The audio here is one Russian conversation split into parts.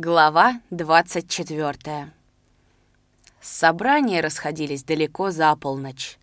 Глава 24 Собрания расходились далеко за полночь.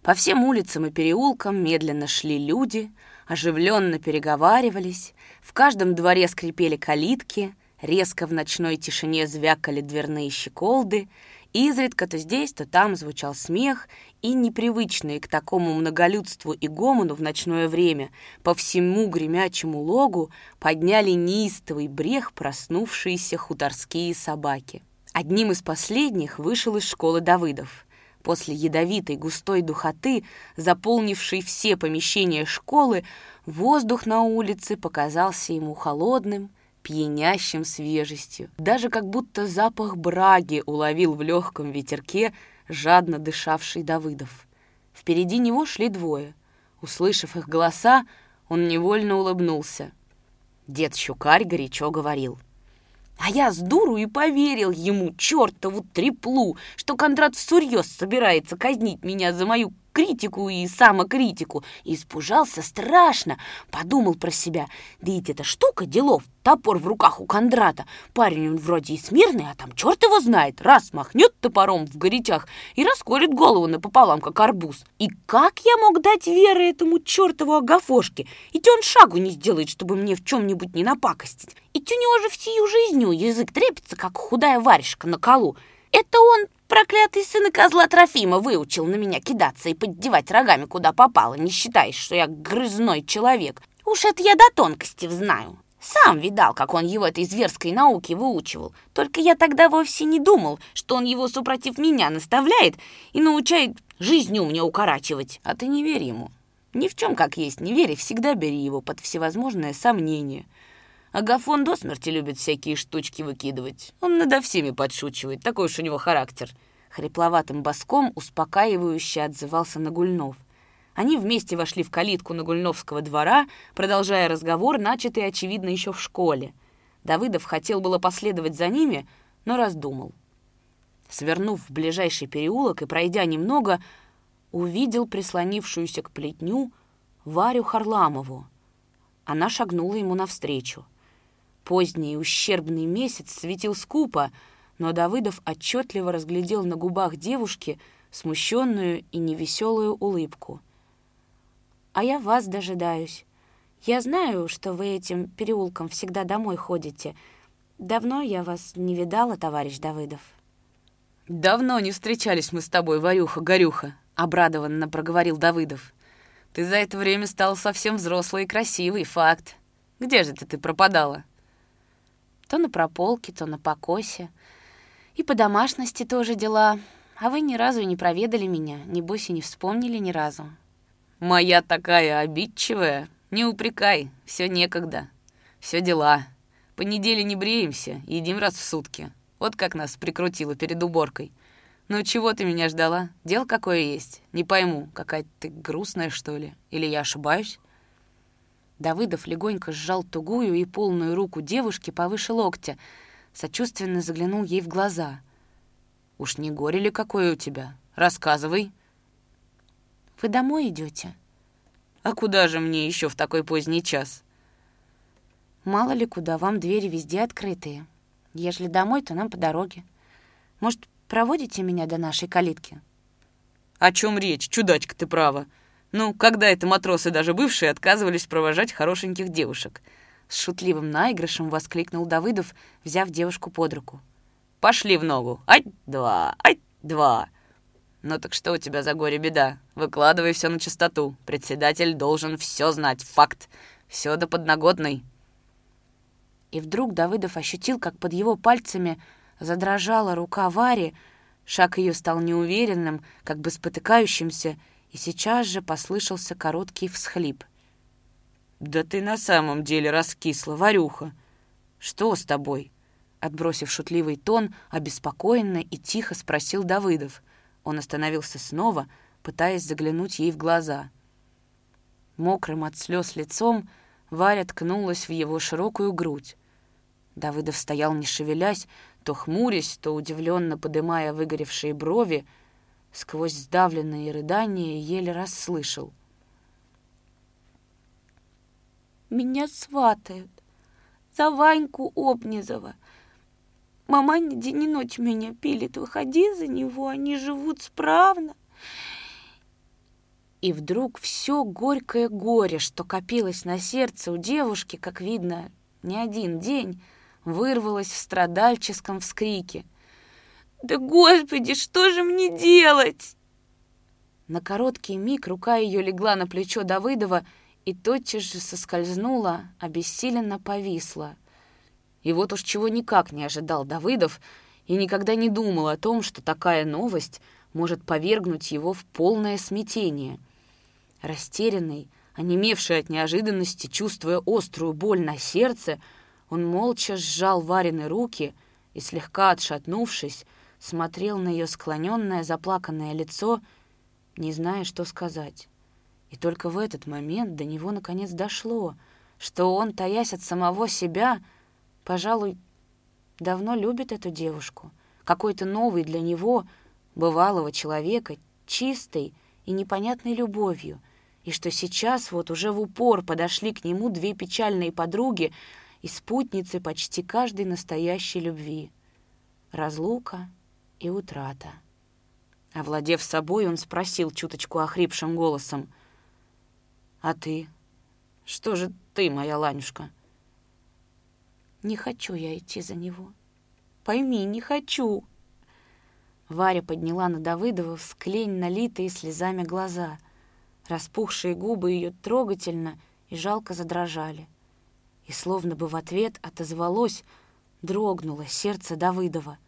По всем улицам и переулкам медленно шли люди, оживленно переговаривались, в каждом дворе скрипели калитки, резко в ночной тишине звякали дверные щеколды, изредка то здесь, то там звучал смех, и непривычные к такому многолюдству и гомону в ночное время по всему гремячему логу подняли неистовый брех проснувшиеся хуторские собаки. Одним из последних вышел из школы Давыдов. После ядовитой густой духоты, заполнившей все помещения школы, воздух на улице показался ему холодным, пьянящим свежестью. Даже как будто запах браги уловил в легком ветерке жадно дышавший Давыдов. Впереди него шли двое. Услышав их голоса, он невольно улыбнулся. Дед Щукарь горячо говорил. А я с дуру и поверил ему, чертову треплу, что Кондрат всерьез собирается казнить меня за мою критику и самокритику. Испужался страшно, подумал про себя. Да ведь эта штука делов, топор в руках у Кондрата. Парень он вроде и смирный, а там черт его знает. Раз махнет топором в горячах и расколет голову напополам, как арбуз. И как я мог дать веры этому чертову Агафошке? Ведь он шагу не сделает, чтобы мне в чем-нибудь не напакостить. И у него же всю жизнью язык трепится, как худая варежка на колу. Это он Проклятый сын козла Трофима выучил на меня кидаться и поддевать рогами куда попало, не считаешь, что я грызной человек. Уж это я до тонкости знаю. Сам видал, как он его этой зверской науки выучивал. Только я тогда вовсе не думал, что он его супротив меня наставляет и научает жизнью мне укорачивать. А ты не верь ему. Ни в чем как есть не верь, всегда бери его под всевозможное сомнение. Агафон до смерти любит всякие штучки выкидывать. Он надо всеми подшучивает, такой уж у него характер. Хрипловатым боском успокаивающе отзывался Нагульнов. Они вместе вошли в калитку Нагульновского двора, продолжая разговор, начатый, очевидно, еще в школе. Давыдов хотел было последовать за ними, но раздумал. Свернув в ближайший переулок и пройдя немного, увидел прислонившуюся к плетню Варю Харламову. Она шагнула ему навстречу. Поздний ущербный месяц светил скупо, но Давыдов отчетливо разглядел на губах девушки смущенную и невеселую улыбку. «А я вас дожидаюсь. Я знаю, что вы этим переулком всегда домой ходите. Давно я вас не видала, товарищ Давыдов». «Давно не встречались мы с тобой, Варюха-горюха», — обрадованно проговорил Давыдов. «Ты за это время стал совсем взрослый и красивый, факт. Где же ты, ты пропадала?» То на прополке, то на покосе. И по домашности тоже дела. А вы ни разу не проведали меня, небось и не вспомнили ни разу. Моя такая обидчивая. Не упрекай, все некогда. Все дела. По неделе не бреемся, едим раз в сутки. Вот как нас прикрутило перед уборкой. Ну чего ты меня ждала? Дел какое есть? Не пойму, какая ты грустная, что ли? Или я ошибаюсь? Давыдов легонько сжал тугую и полную руку девушки повыше локтя, сочувственно заглянул ей в глаза. «Уж не горе ли какое у тебя? Рассказывай». «Вы домой идете? «А куда же мне еще в такой поздний час?» «Мало ли куда, вам двери везде открытые. Ежели домой, то нам по дороге. Может, проводите меня до нашей калитки?» «О чем речь, чудачка ты права!» Ну, когда это матросы, даже бывшие, отказывались провожать хорошеньких девушек? С шутливым наигрышем воскликнул Давыдов, взяв девушку под руку. «Пошли в ногу! Ать-два! Ать-два!» «Ну так что у тебя за горе-беда? Выкладывай все на чистоту. Председатель должен все знать. Факт. Все до подноготной». И вдруг Давыдов ощутил, как под его пальцами задрожала рука Вари, шаг ее стал неуверенным, как бы спотыкающимся, и сейчас же послышался короткий всхлип. «Да ты на самом деле раскисла, Варюха! Что с тобой?» Отбросив шутливый тон, обеспокоенно и тихо спросил Давыдов. Он остановился снова, пытаясь заглянуть ей в глаза. Мокрым от слез лицом Варя ткнулась в его широкую грудь. Давыдов стоял, не шевелясь, то хмурясь, то удивленно подымая выгоревшие брови, сквозь сдавленные рыдания еле расслышал. «Меня сватают за Ваньку Обнизова. Маманя день и ночь меня пилит. Выходи за него, они живут справно. И вдруг все горькое горе, что копилось на сердце у девушки, как видно, не один день, вырвалось в страдальческом вскрике. «Да, Господи, что же мне делать?» На короткий миг рука ее легла на плечо Давыдова и тотчас же соскользнула, обессиленно повисла. И вот уж чего никак не ожидал Давыдов и никогда не думал о том, что такая новость может повергнуть его в полное смятение — Растерянный, онемевший от неожиданности, чувствуя острую боль на сердце, он молча сжал Варины руки и, слегка отшатнувшись, смотрел на ее склоненное, заплаканное лицо, не зная, что сказать. И только в этот момент до него наконец дошло, что он, таясь от самого себя, пожалуй, давно любит эту девушку, какой-то новый для него, бывалого человека, чистой и непонятной любовью — и что сейчас вот уже в упор подошли к нему две печальные подруги и спутницы почти каждой настоящей любви — разлука и утрата. Овладев собой, он спросил чуточку охрипшим голосом, «А ты? Что же ты, моя Ланюшка?» «Не хочу я идти за него. Пойми, не хочу!» Варя подняла на Давыдова всклень налитые слезами глаза — Распухшие губы ее трогательно и жалко задрожали. И словно бы в ответ отозвалось, дрогнуло сердце Давыдова.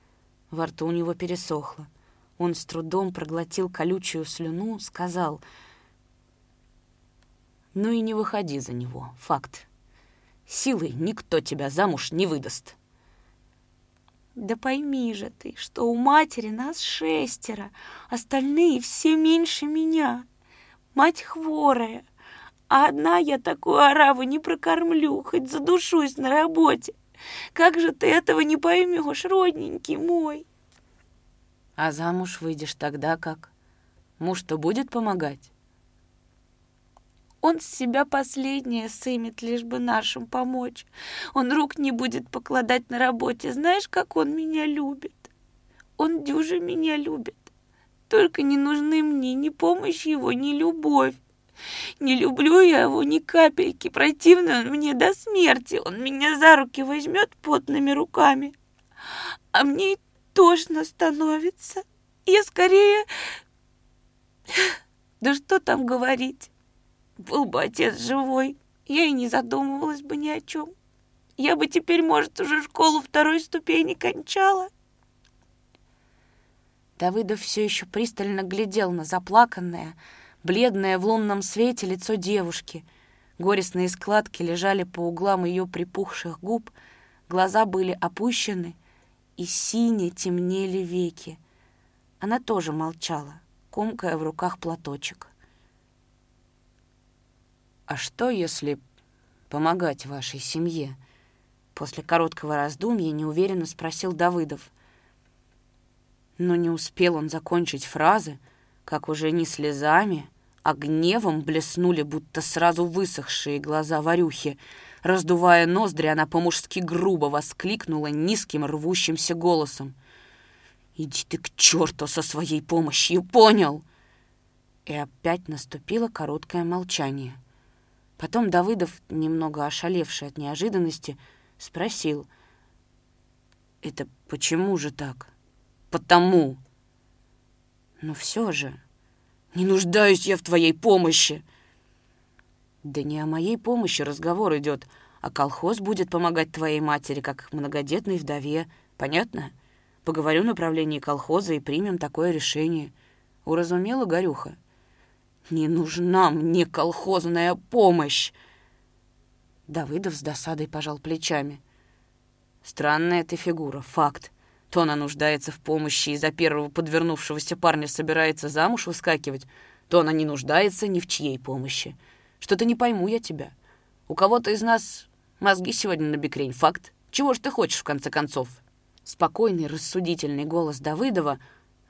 Во рту у него пересохло. Он с трудом проглотил колючую слюну, сказал, «Ну и не выходи за него, факт. Силой никто тебя замуж не выдаст». «Да пойми же ты, что у матери нас шестеро, остальные все меньше меня мать хворая, а одна я такую ораву не прокормлю, хоть задушусь на работе. Как же ты этого не поймешь, родненький мой? А замуж выйдешь тогда как? Муж-то будет помогать? Он с себя последнее сымет, лишь бы нашим помочь. Он рук не будет покладать на работе. Знаешь, как он меня любит? Он дюже меня любит. Только не нужны мне ни помощь его, ни любовь. Не люблю я его ни капельки, противно он мне до смерти. Он меня за руки возьмет потными руками. А мне тошно становится. Я скорее... Да что там говорить? Был бы отец живой, я и не задумывалась бы ни о чем. Я бы теперь, может, уже школу второй ступени кончала. Давыдов все еще пристально глядел на заплаканное, бледное в лунном свете лицо девушки. Горестные складки лежали по углам ее припухших губ, глаза были опущены, и сине темнели веки. Она тоже молчала, комкая в руках платочек. «А что, если помогать вашей семье?» После короткого раздумья неуверенно спросил Давыдов — но не успел он закончить фразы, как уже не слезами, а гневом блеснули будто сразу высохшие глаза Варюхи. Раздувая ноздри, она по-мужски грубо воскликнула низким рвущимся голосом. «Иди ты к черту со своей помощью, понял?» И опять наступило короткое молчание. Потом Давыдов, немного ошалевший от неожиданности, спросил, «Это почему же так?» потому. Но все же, не нуждаюсь я в твоей помощи. Да не о моей помощи разговор идет, а колхоз будет помогать твоей матери, как многодетной вдове. Понятно? Поговорю на правлении колхоза и примем такое решение. Уразумела, Горюха? Не нужна мне колхозная помощь. Давыдов с досадой пожал плечами. Странная ты фигура, факт. То она нуждается в помощи и за первого подвернувшегося парня собирается замуж выскакивать, то она не нуждается ни в чьей помощи. Что-то не пойму я тебя. У кого-то из нас мозги сегодня на бекрень. Факт. Чего ж ты хочешь, в конце концов?» Спокойный, рассудительный голос Давыдова,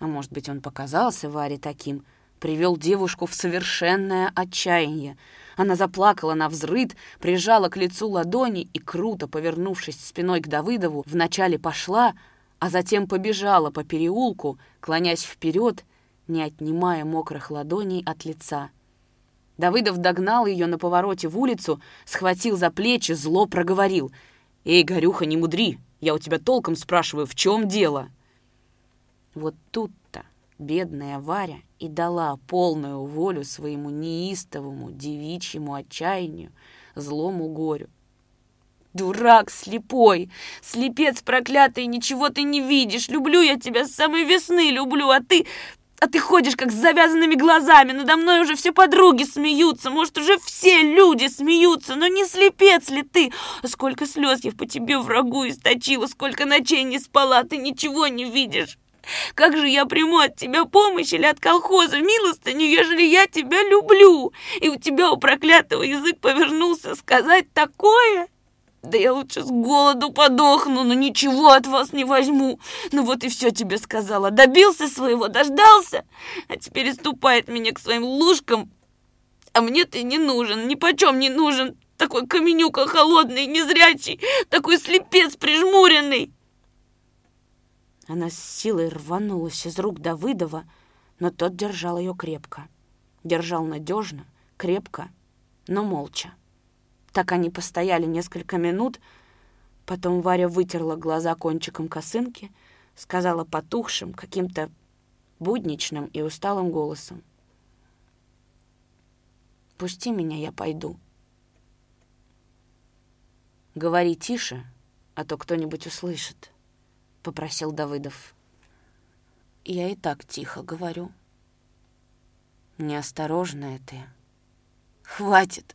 а может быть, он показался Варе таким, привел девушку в совершенное отчаяние. Она заплакала на взрыд, прижала к лицу ладони и, круто повернувшись спиной к Давыдову, вначале пошла, а затем побежала по переулку, клонясь вперед, не отнимая мокрых ладоней от лица. Давыдов догнал ее на повороте в улицу, схватил за плечи, зло проговорил. «Эй, Горюха, не мудри! Я у тебя толком спрашиваю, в чем дело?» Вот тут-то бедная Варя и дала полную волю своему неистовому девичьему отчаянию, злому горю. «Дурак слепой! Слепец проклятый, ничего ты не видишь! Люблю я тебя с самой весны, люблю, а ты а ты ходишь как с завязанными глазами, надо мной уже все подруги смеются, может, уже все люди смеются, но не слепец ли ты? А сколько слез я по тебе врагу источила, сколько ночей не спала, ты ничего не видишь. Как же я приму от тебя помощь или от колхоза милостыню, ежели я тебя люблю? И у тебя у проклятого язык повернулся сказать такое?» Да я лучше с голоду подохну, но ничего от вас не возьму. Ну вот и все тебе сказала. Добился своего, дождался, а теперь ступает меня к своим лужкам. А мне ты не нужен, ни почем не нужен. Такой каменюка холодный, незрячий, такой слепец прижмуренный. Она с силой рванулась из рук Давыдова, но тот держал ее крепко. Держал надежно, крепко, но молча. Так они постояли несколько минут, потом Варя вытерла глаза кончиком косынки, сказала потухшим, каким-то будничным и усталым голосом. «Пусти меня, я пойду». «Говори тише, а то кто-нибудь услышит», — попросил Давыдов. «Я и так тихо говорю». «Неосторожная ты». «Хватит!»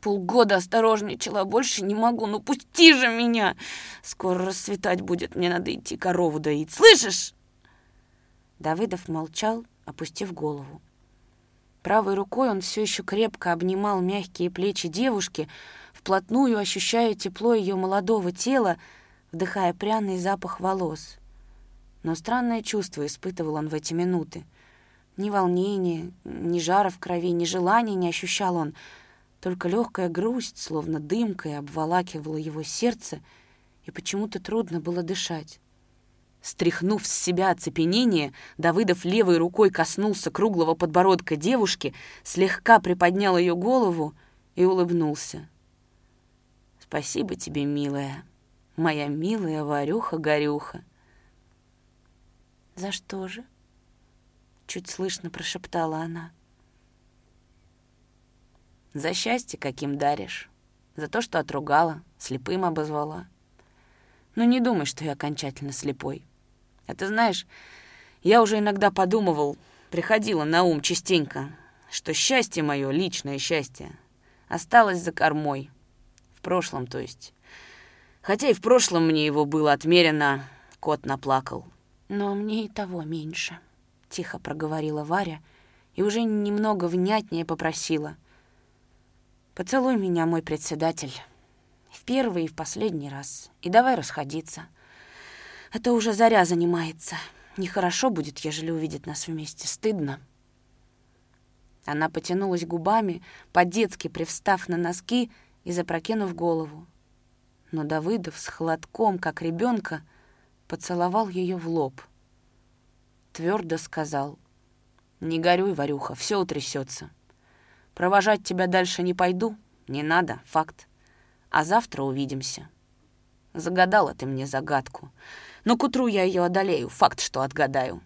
Полгода осторожничала, а больше не могу. Ну пусти же меня! Скоро расцветать будет, мне надо идти корову доить. Слышишь?» Давыдов молчал, опустив голову. Правой рукой он все еще крепко обнимал мягкие плечи девушки, вплотную ощущая тепло ее молодого тела, вдыхая пряный запах волос. Но странное чувство испытывал он в эти минуты. Ни волнения, ни жара в крови, ни желания не ощущал он — только легкая грусть, словно дымкой, обволакивала его сердце, и почему-то трудно было дышать. Стряхнув с себя оцепенение, Давыдов левой рукой коснулся круглого подбородка девушки, слегка приподнял ее голову и улыбнулся. «Спасибо тебе, милая, моя милая Варюха-горюха». «За что же?» — чуть слышно прошептала она. За счастье, каким даришь. За то, что отругала, слепым обозвала. Но не думай, что я окончательно слепой. А ты знаешь, я уже иногда подумывал, приходило на ум частенько, что счастье мое, личное счастье, осталось за кормой. В прошлом, то есть. Хотя и в прошлом мне его было отмерено, кот наплакал. Но мне и того меньше, — тихо проговорила Варя и уже немного внятнее попросила — Поцелуй меня, мой председатель. В первый и в последний раз. И давай расходиться. А то уже заря занимается. Нехорошо будет, ежели увидит нас вместе. Стыдно. Она потянулась губами, по-детски привстав на носки и запрокинув голову. Но Давыдов с холодком, как ребенка, поцеловал ее в лоб. Твердо сказал, «Не горюй, Варюха, все утрясется. Провожать тебя дальше не пойду. Не надо, факт. А завтра увидимся. Загадала ты мне загадку. Но к утру я ее одолею, факт, что отгадаю.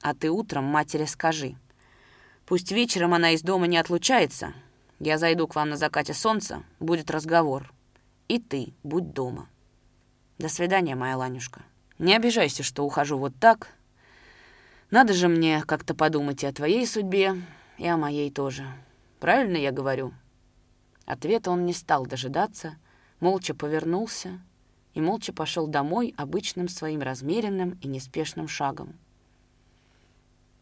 А ты утром матери скажи. Пусть вечером она из дома не отлучается. Я зайду к вам на закате солнца, будет разговор. И ты будь дома. До свидания, моя Ланюшка. Не обижайся, что ухожу вот так. Надо же мне как-то подумать и о твоей судьбе, и о моей тоже. Правильно я говорю?» Ответа он не стал дожидаться, молча повернулся и молча пошел домой обычным своим размеренным и неспешным шагом.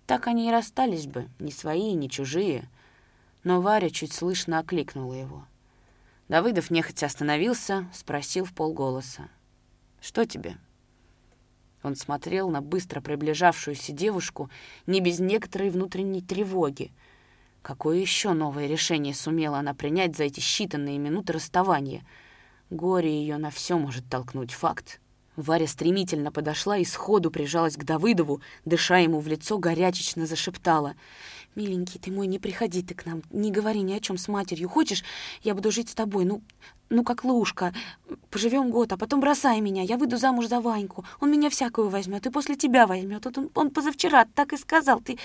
Так они и расстались бы, ни свои, ни чужие, но Варя чуть слышно окликнула его. Давыдов нехотя остановился, спросил в полголоса. «Что тебе?» Он смотрел на быстро приближавшуюся девушку не без некоторой внутренней тревоги, Какое еще новое решение сумела она принять за эти считанные минуты расставания? Горе ее на все может толкнуть факт. Варя стремительно подошла и сходу прижалась к Давыдову, дыша ему в лицо, горячечно зашептала. «Миленький ты мой, не приходи ты к нам, не говори ни о чем с матерью. Хочешь, я буду жить с тобой, ну, ну как Лушка. Поживем год, а потом бросай меня, я выйду замуж за Ваньку. Он меня всякую возьмет и после тебя возьмет. Вот он, он позавчера так и сказал, ты,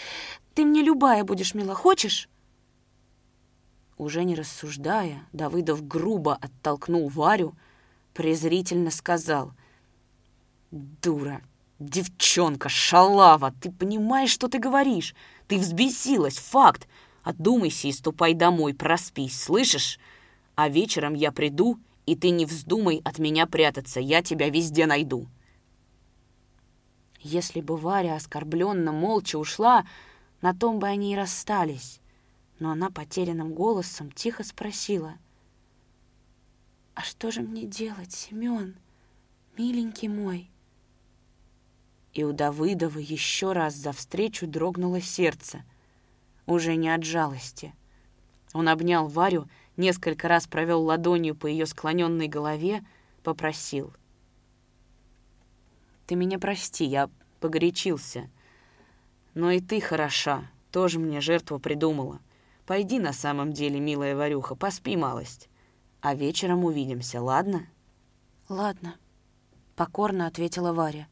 ты мне любая будешь мила, хочешь?» Уже не рассуждая, Давыдов грубо оттолкнул Варю, презрительно сказал — Дура, девчонка, шалава, ты понимаешь, что ты говоришь? Ты взбесилась, факт. Отдумайся и ступай домой, проспись, слышишь? А вечером я приду, и ты не вздумай от меня прятаться, я тебя везде найду. Если бы Варя оскорбленно молча ушла, на том бы они и расстались. Но она потерянным голосом тихо спросила. «А что же мне делать, Семен, миленький мой?» И у Давыдова еще раз за встречу дрогнуло сердце. Уже не от жалости. Он обнял Варю, несколько раз провел ладонью по ее склоненной голове, попросил. «Ты меня прости, я погорячился. Но и ты хороша, тоже мне жертву придумала. Пойди на самом деле, милая Варюха, поспи малость. А вечером увидимся, ладно?» «Ладно», — покорно ответила Варя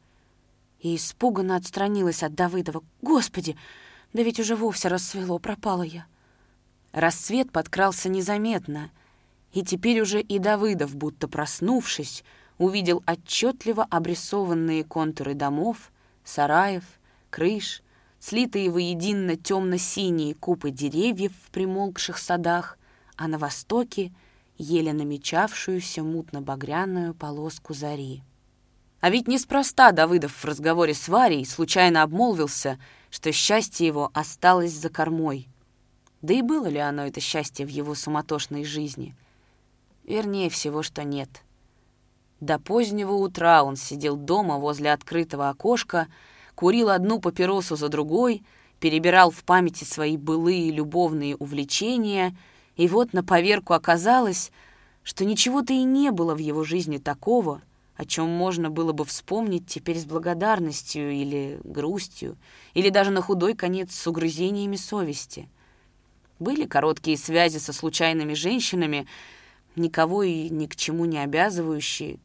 и испуганно отстранилась от Давыдова. «Господи, да ведь уже вовсе рассвело, пропала я». Рассвет подкрался незаметно, и теперь уже и Давыдов, будто проснувшись, увидел отчетливо обрисованные контуры домов, сараев, крыш, слитые воедино темно-синие купы деревьев в примолкших садах, а на востоке — еле намечавшуюся мутно-багряную полоску зари. А ведь неспроста Давыдов в разговоре с Варей случайно обмолвился, что счастье его осталось за кормой. Да и было ли оно, это счастье, в его суматошной жизни? Вернее всего, что нет. До позднего утра он сидел дома возле открытого окошка, курил одну папиросу за другой, перебирал в памяти свои былые любовные увлечения, и вот на поверку оказалось, что ничего-то и не было в его жизни такого — о чем можно было бы вспомнить теперь с благодарностью или грустью, или даже на худой конец с угрызениями совести. Были короткие связи со случайными женщинами, никого и ни к чему не обязывающие,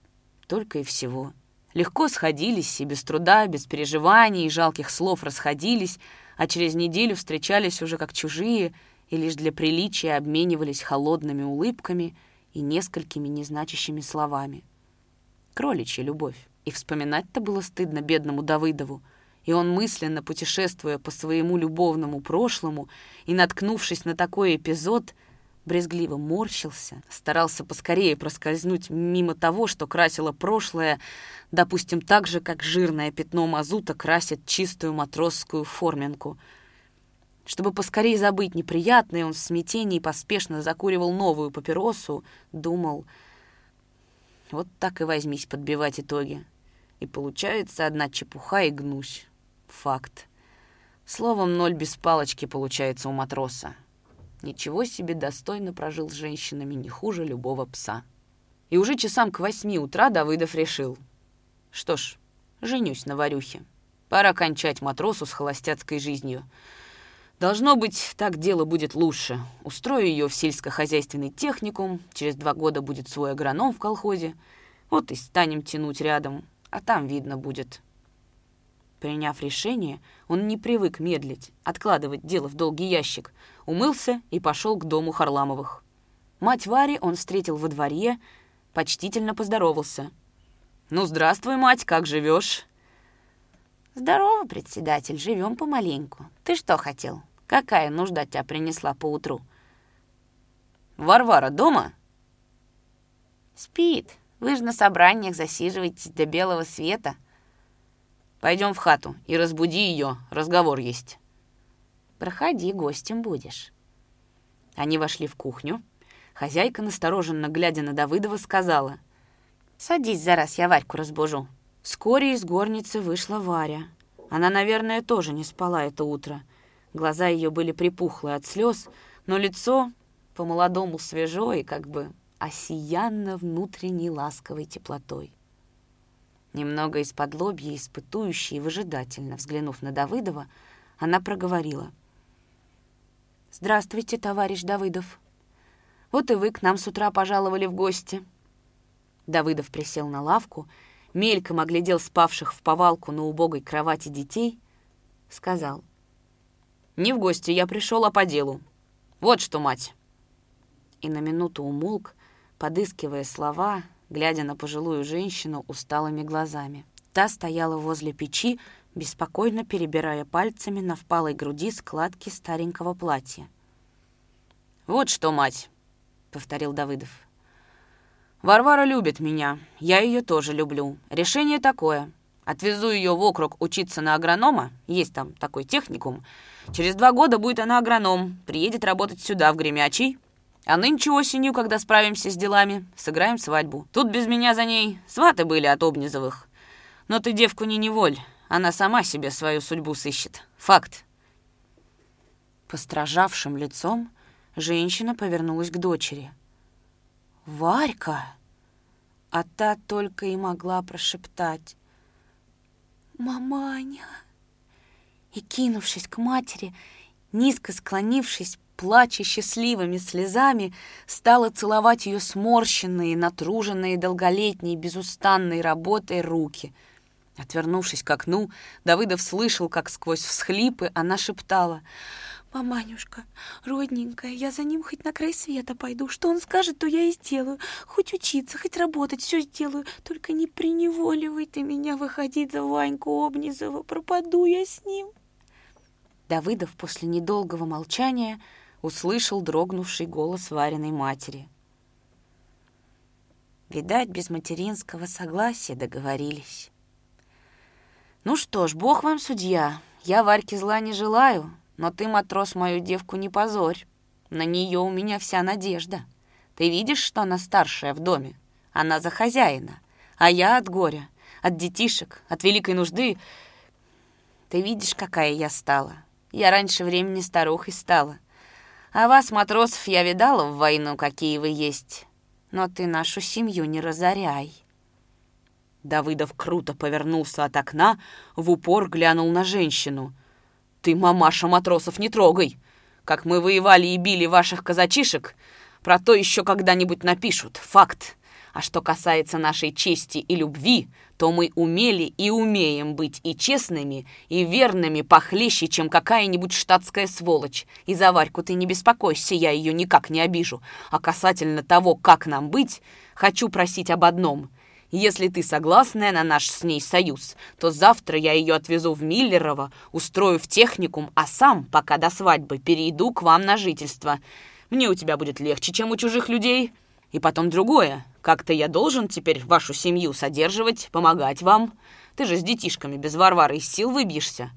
только и всего. Легко сходились и без труда, без переживаний и жалких слов расходились, а через неделю встречались уже как чужие и лишь для приличия обменивались холодными улыбками и несколькими незначащими словами кроличья любовь. И вспоминать-то было стыдно бедному Давыдову. И он, мысленно путешествуя по своему любовному прошлому и наткнувшись на такой эпизод, брезгливо морщился, старался поскорее проскользнуть мимо того, что красило прошлое, допустим, так же, как жирное пятно мазута красит чистую матросскую форменку. Чтобы поскорее забыть неприятное, он в смятении поспешно закуривал новую папиросу, думал — вот так и возьмись подбивать итоги. И получается одна чепуха и гнусь. Факт. Словом, ноль без палочки получается у матроса. Ничего себе достойно прожил с женщинами не хуже любого пса. И уже часам к восьми утра Давыдов решил. Что ж, женюсь на Варюхе. Пора кончать матросу с холостяцкой жизнью. Должно быть, так дело будет лучше. Устрою ее в сельскохозяйственный техникум, через два года будет свой агроном в колхозе. Вот и станем тянуть рядом, а там видно будет. Приняв решение, он не привык медлить, откладывать дело в долгий ящик, умылся и пошел к дому Харламовых. Мать Вари он встретил во дворе, почтительно поздоровался. «Ну, здравствуй, мать, как живешь?» «Здорово, председатель, живем помаленьку. Ты что хотел?» Какая нужда тебя принесла поутру?» «Варвара дома?» «Спит. Вы же на собраниях засиживаетесь до белого света». «Пойдем в хату и разбуди ее, разговор есть». «Проходи, гостем будешь». Они вошли в кухню. Хозяйка, настороженно глядя на Давыдова, сказала. «Садись, за раз я Варьку разбужу». Вскоре из горницы вышла Варя. Она, наверное, тоже не спала это утро. Глаза ее были припухлые от слез, но лицо по-молодому свежо и как бы осиянно внутренней ласковой теплотой. Немного из-под лобья, испытующей и выжидательно взглянув на Давыдова, она проговорила. «Здравствуйте, товарищ Давыдов. Вот и вы к нам с утра пожаловали в гости». Давыдов присел на лавку, мельком оглядел спавших в повалку на убогой кровати детей, сказал. «Не в гости я пришел, а по делу. Вот что, мать!» И на минуту умолк, подыскивая слова, глядя на пожилую женщину усталыми глазами. Та стояла возле печи, беспокойно перебирая пальцами на впалой груди складки старенького платья. «Вот что, мать!» — повторил Давыдов. «Варвара любит меня, я ее тоже люблю. Решение такое. Отвезу ее в округ учиться на агронома, есть там такой техникум. Через два года будет она агроном, приедет работать сюда, в Гремячий, а нынче осенью, когда справимся с делами, сыграем свадьбу. Тут без меня за ней сваты были от Обнизовых. Но ты девку не неволь, она сама себе свою судьбу сыщет. Факт. Постражавшим лицом женщина повернулась к дочери. «Варька!» А та только и могла прошептать. «Маманя!» И, кинувшись к матери, низко склонившись, плача счастливыми слезами, стала целовать ее сморщенные, натруженные долголетней, безустанной работой руки. Отвернувшись к окну, Давыдов слышал, как сквозь всхлипы она шептала «Маманюшка, родненькая, я за ним хоть на край света пойду. Что он скажет, то я и сделаю. Хоть учиться, хоть работать, все сделаю. Только не приневоливай ты меня выходить за Ваньку Обнизова. Пропаду я с ним». Давыдов после недолгого молчания услышал дрогнувший голос Вариной матери. Видать, без материнского согласия договорились. «Ну что ж, бог вам судья, я Варьке зла не желаю, но ты, матрос, мою девку не позорь. На нее у меня вся надежда. Ты видишь, что она старшая в доме? Она за хозяина, а я от горя, от детишек, от великой нужды. Ты видишь, какая я стала. Я раньше времени старухой стала». А вас, матросов, я видала в войну, какие вы есть. Но ты нашу семью не разоряй. Давыдов круто повернулся от окна, в упор глянул на женщину. «Ты, мамаша, матросов не трогай! Как мы воевали и били ваших казачишек, про то еще когда-нибудь напишут. Факт. А что касается нашей чести и любви, то мы умели и умеем быть и честными, и верными похлеще, чем какая-нибудь штатская сволочь. И за Варьку ты не беспокойся, я ее никак не обижу. А касательно того, как нам быть, хочу просить об одном. Если ты согласная на наш с ней союз, то завтра я ее отвезу в Миллерово, устрою в техникум, а сам, пока до свадьбы, перейду к вам на жительство. Мне у тебя будет легче, чем у чужих людей. И потом другое. Как-то я должен теперь вашу семью содерживать, помогать вам. Ты же с детишками без Варвары из сил выбьешься.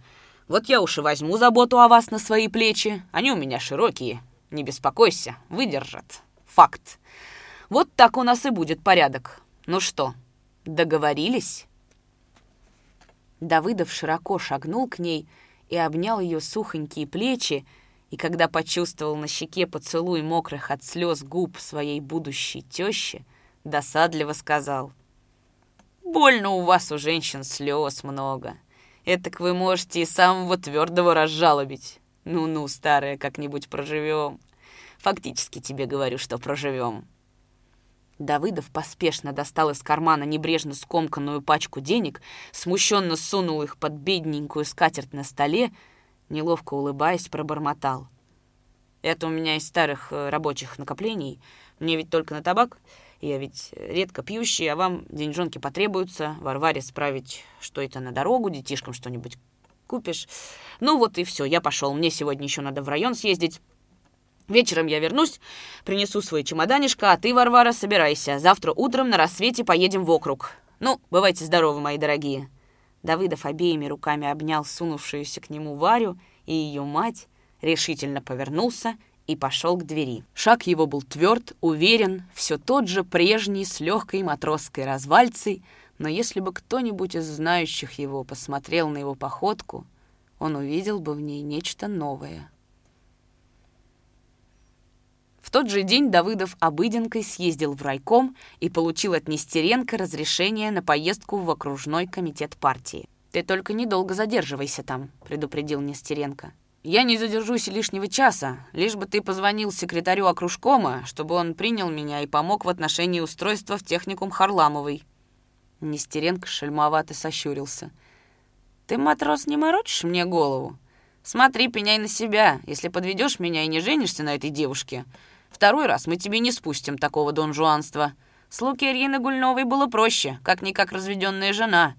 Вот я уж и возьму заботу о вас на свои плечи. Они у меня широкие. Не беспокойся, выдержат. Факт. Вот так у нас и будет порядок. Ну что, договорились?» Давыдов широко шагнул к ней и обнял ее сухонькие плечи, и когда почувствовал на щеке поцелуй мокрых от слез губ своей будущей тещи, досадливо сказал. «Больно у вас, у женщин, слез много. Этак вы можете и самого твердого разжалобить. Ну-ну, старая, как-нибудь проживем. Фактически тебе говорю, что проживем». Давыдов поспешно достал из кармана небрежно скомканную пачку денег, смущенно сунул их под бедненькую скатерть на столе, неловко улыбаясь, пробормотал. «Это у меня из старых э, рабочих накоплений. Мне ведь только на табак. Я ведь редко пьющий, а вам деньжонки потребуются. Варваре справить, что это на дорогу, детишкам что-нибудь купишь. Ну вот и все, я пошел. Мне сегодня еще надо в район съездить. Вечером я вернусь, принесу свой чемоданишко, а ты, Варвара, собирайся. Завтра утром на рассвете поедем в округ. Ну, бывайте здоровы, мои дорогие». Давыдов обеими руками обнял сунувшуюся к нему Варю и ее мать, решительно повернулся и пошел к двери. Шаг его был тверд, уверен, все тот же прежний с легкой матросской развальцей, но если бы кто-нибудь из знающих его посмотрел на его походку, он увидел бы в ней нечто новое. Тот же день Давыдов обыденкой съездил в райком и получил от Нестеренко разрешение на поездку в окружной комитет партии. «Ты только недолго задерживайся там», — предупредил Нестеренко. «Я не задержусь лишнего часа, лишь бы ты позвонил секретарю окружкома, чтобы он принял меня и помог в отношении устройства в техникум Харламовой». Нестеренко шельмовато сощурился. «Ты, матрос, не морочишь мне голову? Смотри, пеняй на себя. Если подведешь меня и не женишься на этой девушке, Второй раз мы тебе не спустим такого донжуанства. С Лукерьиной Гульновой было проще, как-никак разведенная жена.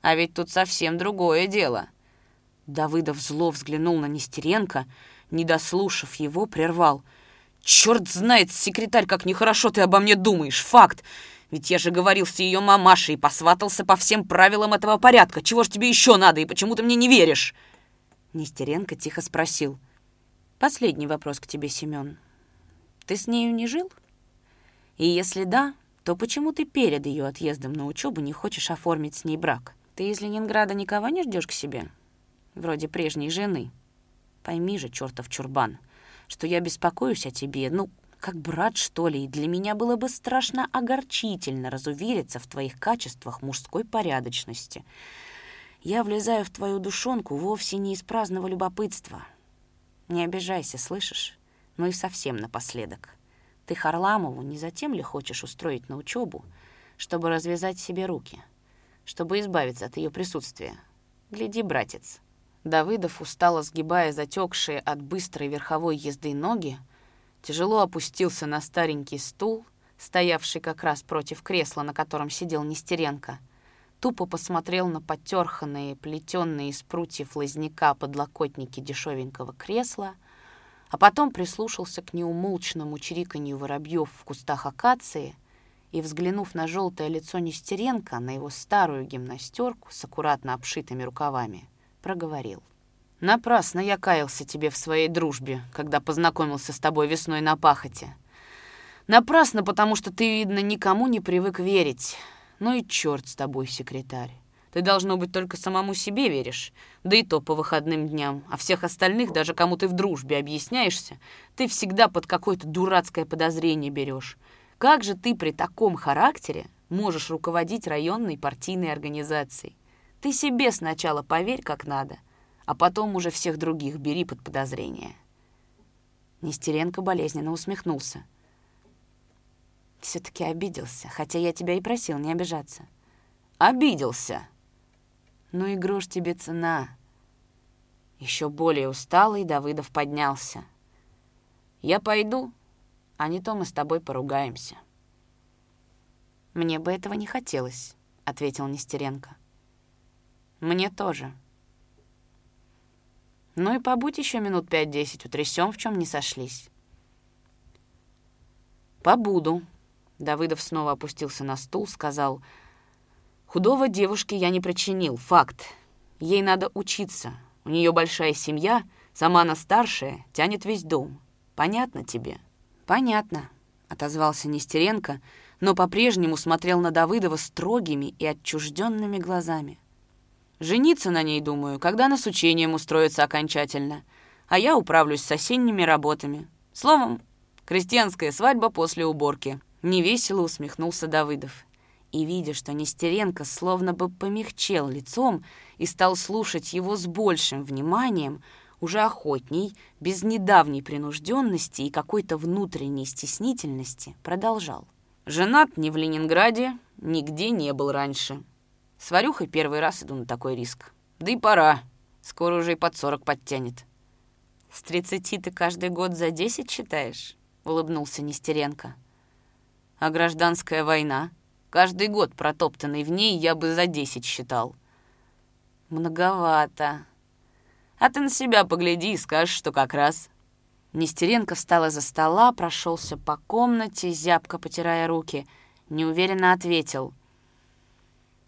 А ведь тут совсем другое дело». Давыдов зло взглянул на Нестеренко, не дослушав его, прервал. «Черт знает, секретарь, как нехорошо ты обо мне думаешь, факт! Ведь я же говорил с ее мамашей и посватался по всем правилам этого порядка. Чего ж тебе еще надо, и почему ты мне не веришь?» Нестеренко тихо спросил. «Последний вопрос к тебе, Семен. Ты с нею не жил? И если да, то почему ты перед ее отъездом на учебу не хочешь оформить с ней брак? Ты из Ленинграда никого не ждешь к себе? Вроде прежней жены. Пойми же, чертов чурбан, что я беспокоюсь о тебе, ну, как брат, что ли, и для меня было бы страшно огорчительно разувериться в твоих качествах мужской порядочности. Я влезаю в твою душонку вовсе не из праздного любопытства. Не обижайся, слышишь? Ну и совсем напоследок. Ты Харламову не затем ли хочешь устроить на учебу, чтобы развязать себе руки, чтобы избавиться от ее присутствия? Гляди, братец. Давыдов, устало сгибая затекшие от быстрой верховой езды ноги, тяжело опустился на старенький стул, стоявший как раз против кресла, на котором сидел Нестеренко, тупо посмотрел на потерханные, плетенные из прутьев лозняка подлокотники дешевенького кресла — а потом прислушался к неумолчному чириканью воробьев в кустах акации и, взглянув на желтое лицо Нестеренко, на его старую гимнастерку с аккуратно обшитыми рукавами, проговорил. «Напрасно я каялся тебе в своей дружбе, когда познакомился с тобой весной на пахоте. Напрасно, потому что ты, видно, никому не привык верить. Ну и черт с тобой, секретарь. Ты, должно быть, только самому себе веришь, да и то по выходным дням, а всех остальных, даже кому ты в дружбе объясняешься, ты всегда под какое-то дурацкое подозрение берешь. Как же ты при таком характере можешь руководить районной партийной организацией? Ты себе сначала поверь как надо, а потом уже всех других бери под подозрение. Нестеренко болезненно усмехнулся. Все-таки обиделся, хотя я тебя и просил не обижаться. «Обиделся!» Ну и грош тебе цена. Еще более усталый Давыдов поднялся. Я пойду, а не то мы с тобой поругаемся. Мне бы этого не хотелось, ответил Нестеренко. Мне тоже. Ну и побудь еще минут пять-десять, утрясем, в чем не сошлись. Побуду. Давыдов снова опустился на стул, сказал — Худого девушке я не причинил, факт. Ей надо учиться. У нее большая семья, сама она старшая, тянет весь дом. Понятно тебе? Понятно, отозвался Нестеренко, но по-прежнему смотрел на Давыдова строгими и отчужденными глазами. Жениться на ней, думаю, когда она с учением устроится окончательно, а я управлюсь с осенними работами. Словом, крестьянская свадьба после уборки. Невесело усмехнулся Давыдов и, видя, что Нестеренко словно бы помягчел лицом и стал слушать его с большим вниманием, уже охотней, без недавней принужденности и какой-то внутренней стеснительности, продолжал. «Женат ни в Ленинграде, нигде не был раньше. С Варюхой первый раз иду на такой риск. Да и пора, скоро уже и под сорок подтянет». «С тридцати ты каждый год за десять считаешь?» — улыбнулся Нестеренко. «А гражданская война?» Каждый год, протоптанный в ней, я бы за десять считал. Многовато. А ты на себя погляди и скажешь, что как раз. Нестеренко встал из-за стола, прошелся по комнате, зябко потирая руки. Неуверенно ответил.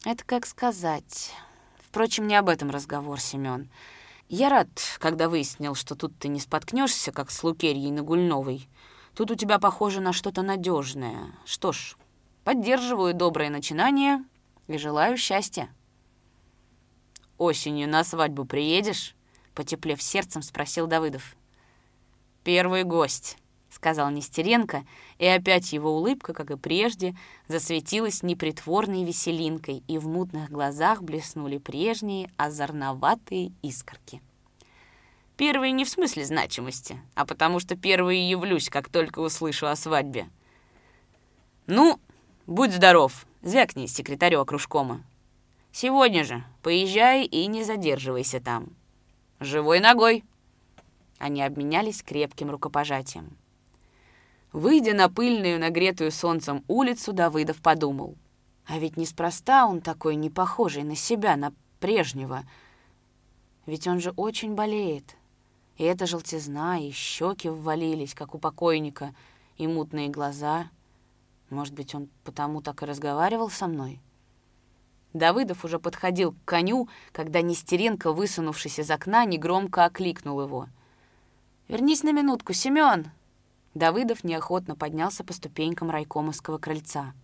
Это как сказать. Впрочем, не об этом разговор, Семен. Я рад, когда выяснил, что тут ты не споткнешься, как с Лукерьей Нагульновой. Тут у тебя похоже на что-то надежное. Что ж, Поддерживаю доброе начинание и желаю счастья. «Осенью на свадьбу приедешь?» — потеплев сердцем, спросил Давыдов. «Первый гость», — сказал Нестеренко, и опять его улыбка, как и прежде, засветилась непритворной веселинкой, и в мутных глазах блеснули прежние озорноватые искорки. Первый не в смысле значимости, а потому что первый явлюсь, как только услышу о свадьбе. Ну, будь здоров, звякни секретарю окружкома. Сегодня же поезжай и не задерживайся там. Живой ногой. Они обменялись крепким рукопожатием. Выйдя на пыльную, нагретую солнцем улицу, Давыдов подумал. А ведь неспроста он такой не похожий на себя, на прежнего. Ведь он же очень болеет. И эта желтизна, и щеки ввалились, как у покойника, и мутные глаза. Может быть, он потому так и разговаривал со мной? Давыдов уже подходил к коню, когда Нестеренко, высунувшись из окна, негромко окликнул его. «Вернись на минутку, Семен!» Давыдов неохотно поднялся по ступенькам райкомовского крыльца.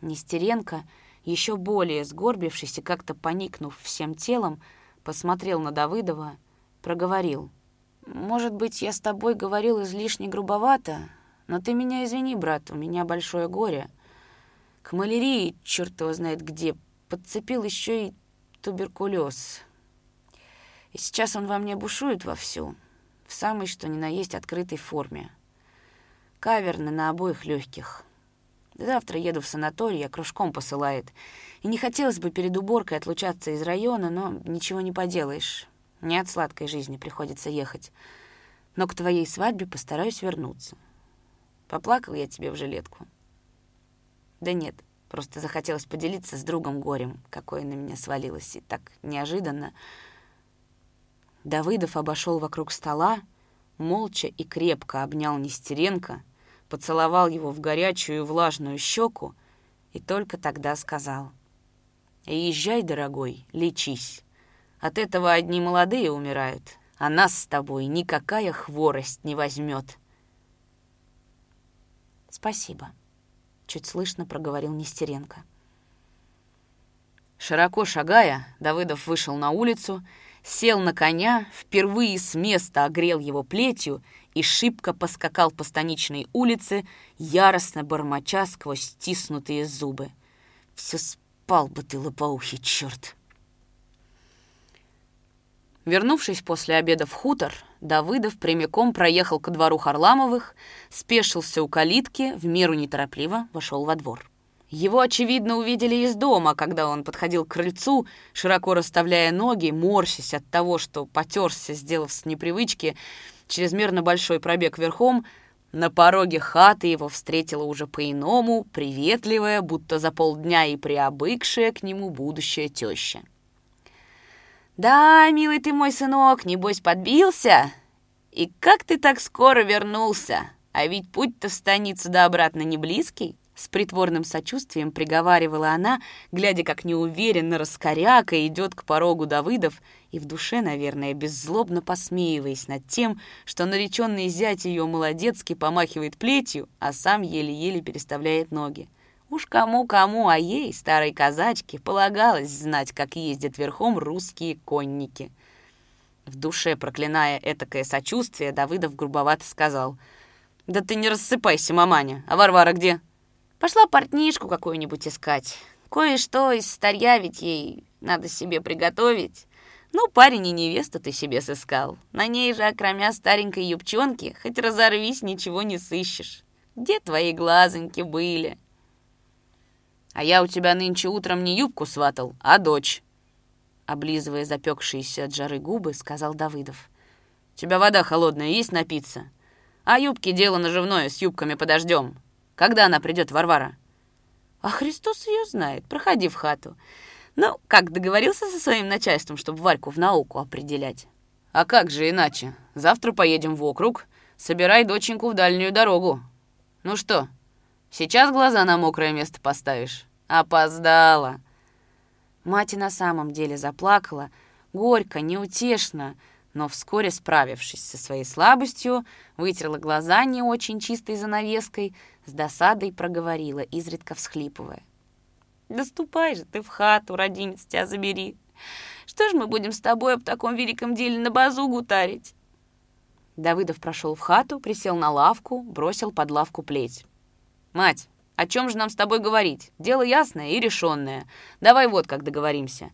Нестеренко, еще более сгорбившись и как-то поникнув всем телом, посмотрел на Давыдова, проговорил. «Может быть, я с тобой говорил излишне грубовато, но ты меня извини, брат, у меня большое горе. К малярии, черт его знает где, подцепил еще и туберкулез. И сейчас он во мне бушует вовсю, в самой что ни на есть открытой форме. Каверны на обоих легких. Завтра еду в санаторий, а кружком посылает. И не хотелось бы перед уборкой отлучаться из района, но ничего не поделаешь. Не от сладкой жизни приходится ехать. Но к твоей свадьбе постараюсь вернуться. Поплакал я тебе в жилетку? Да нет, просто захотелось поделиться с другом горем, какое на меня свалилось, и так неожиданно. Давыдов обошел вокруг стола, молча и крепко обнял Нестеренко, поцеловал его в горячую и влажную щеку и только тогда сказал. «Езжай, дорогой, лечись. От этого одни молодые умирают, а нас с тобой никакая хворость не возьмет». «Спасибо», — чуть слышно проговорил Нестеренко. Широко шагая, Давыдов вышел на улицу сел на коня, впервые с места огрел его плетью и шибко поскакал по станичной улице, яростно бормоча сквозь стиснутые зубы. Все спал бы ты, лопоухий черт. Вернувшись после обеда в хутор, Давыдов прямиком проехал ко двору Харламовых, спешился у калитки, в меру неторопливо вошел во двор. Его, очевидно, увидели из дома, когда он подходил к крыльцу, широко расставляя ноги, морщась от того, что потерся, сделав с непривычки чрезмерно большой пробег верхом, на пороге хаты его встретила уже по-иному, приветливая, будто за полдня и приобыкшая к нему будущая теща. «Да, милый ты мой сынок, небось подбился? И как ты так скоро вернулся? А ведь путь-то в станицу да обратно не близкий». С притворным сочувствием приговаривала она, глядя, как неуверенно раскоряка идет к порогу Давыдов, и в душе, наверное, беззлобно посмеиваясь над тем, что нареченный зять ее молодецки помахивает плетью, а сам еле-еле переставляет ноги. Уж кому-кому, а ей, старой казачке, полагалось знать, как ездят верхом русские конники. В душе, проклиная этакое сочувствие, Давыдов грубовато сказал, «Да ты не рассыпайся, маманя, а Варвара где?» Пошла портнишку какую-нибудь искать. Кое-что из старья ведь ей надо себе приготовить. Ну, парень и невесту ты себе сыскал. На ней же, окромя старенькой юбчонки, хоть разорвись, ничего не сыщешь. Где твои глазоньки были? А я у тебя нынче утром не юбку сватал, а дочь. Облизывая запекшиеся от жары губы, сказал Давыдов. «У тебя вода холодная, есть напиться? А юбки дело наживное, с юбками подождем. Когда она придет, Варвара?» «А Христос ее знает. Проходи в хату. Ну, как, договорился со своим начальством, чтобы Варьку в науку определять?» «А как же иначе? Завтра поедем в округ. Собирай доченьку в дальнюю дорогу. Ну что, сейчас глаза на мокрое место поставишь? Опоздала!» Мать и на самом деле заплакала, горько, неутешно, но вскоре, справившись со своей слабостью, вытерла глаза не очень чистой занавеской, с досадой проговорила, изредка всхлипывая. «Да ступай же ты в хату, родимец тебя забери. Что ж мы будем с тобой об таком великом деле на базу гутарить?» Давыдов прошел в хату, присел на лавку, бросил под лавку плеть. «Мать, о чем же нам с тобой говорить? Дело ясное и решенное. Давай вот как договоримся.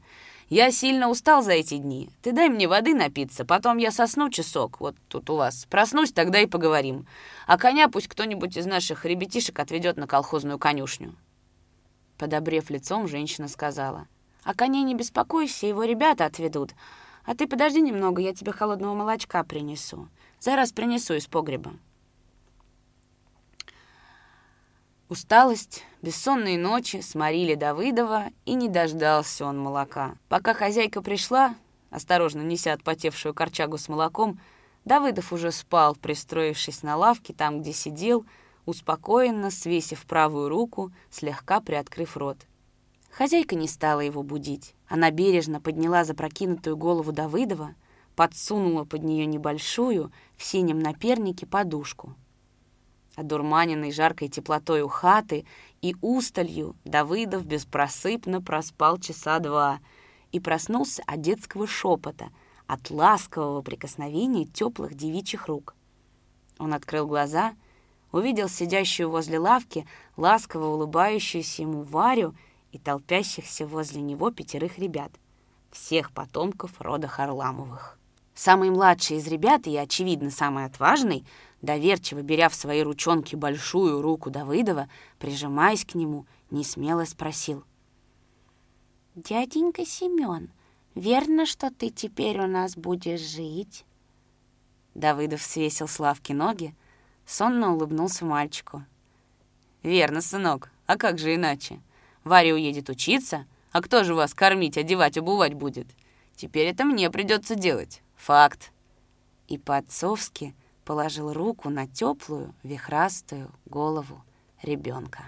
Я сильно устал за эти дни. Ты дай мне воды напиться, потом я сосну часок, вот тут у вас. Проснусь, тогда и поговорим. А коня пусть кто-нибудь из наших ребятишек отведет на колхозную конюшню». Подобрев лицом, женщина сказала. «О коне не беспокойся, его ребята отведут. А ты подожди немного, я тебе холодного молочка принесу. Зараз принесу из погреба». Усталость, бессонные ночи сморили Давыдова, и не дождался он молока. Пока хозяйка пришла, осторожно неся отпотевшую корчагу с молоком, Давыдов уже спал, пристроившись на лавке там, где сидел, успокоенно свесив правую руку, слегка приоткрыв рот. Хозяйка не стала его будить. Она бережно подняла запрокинутую голову Давыдова, подсунула под нее небольшую в синем напернике подушку. Одурманенный жаркой теплотой у хаты и усталью, Давыдов беспросыпно проспал часа два и проснулся от детского шепота, от ласкового прикосновения теплых девичьих рук. Он открыл глаза, увидел сидящую возле лавки, ласково улыбающуюся ему Варю и толпящихся возле него пятерых ребят, всех потомков рода Харламовых. Самый младший из ребят и, очевидно, самый отважный, доверчиво беря в свои ручонки большую руку Давыдова, прижимаясь к нему, несмело спросил. «Дяденька Семен, верно, что ты теперь у нас будешь жить?» Давыдов свесил с лавки ноги, сонно улыбнулся мальчику. «Верно, сынок, а как же иначе? Варя уедет учиться, а кто же вас кормить, одевать, обувать будет? Теперь это мне придется делать. Факт. И по-отцовски положил руку на теплую, вихрастую голову ребенка.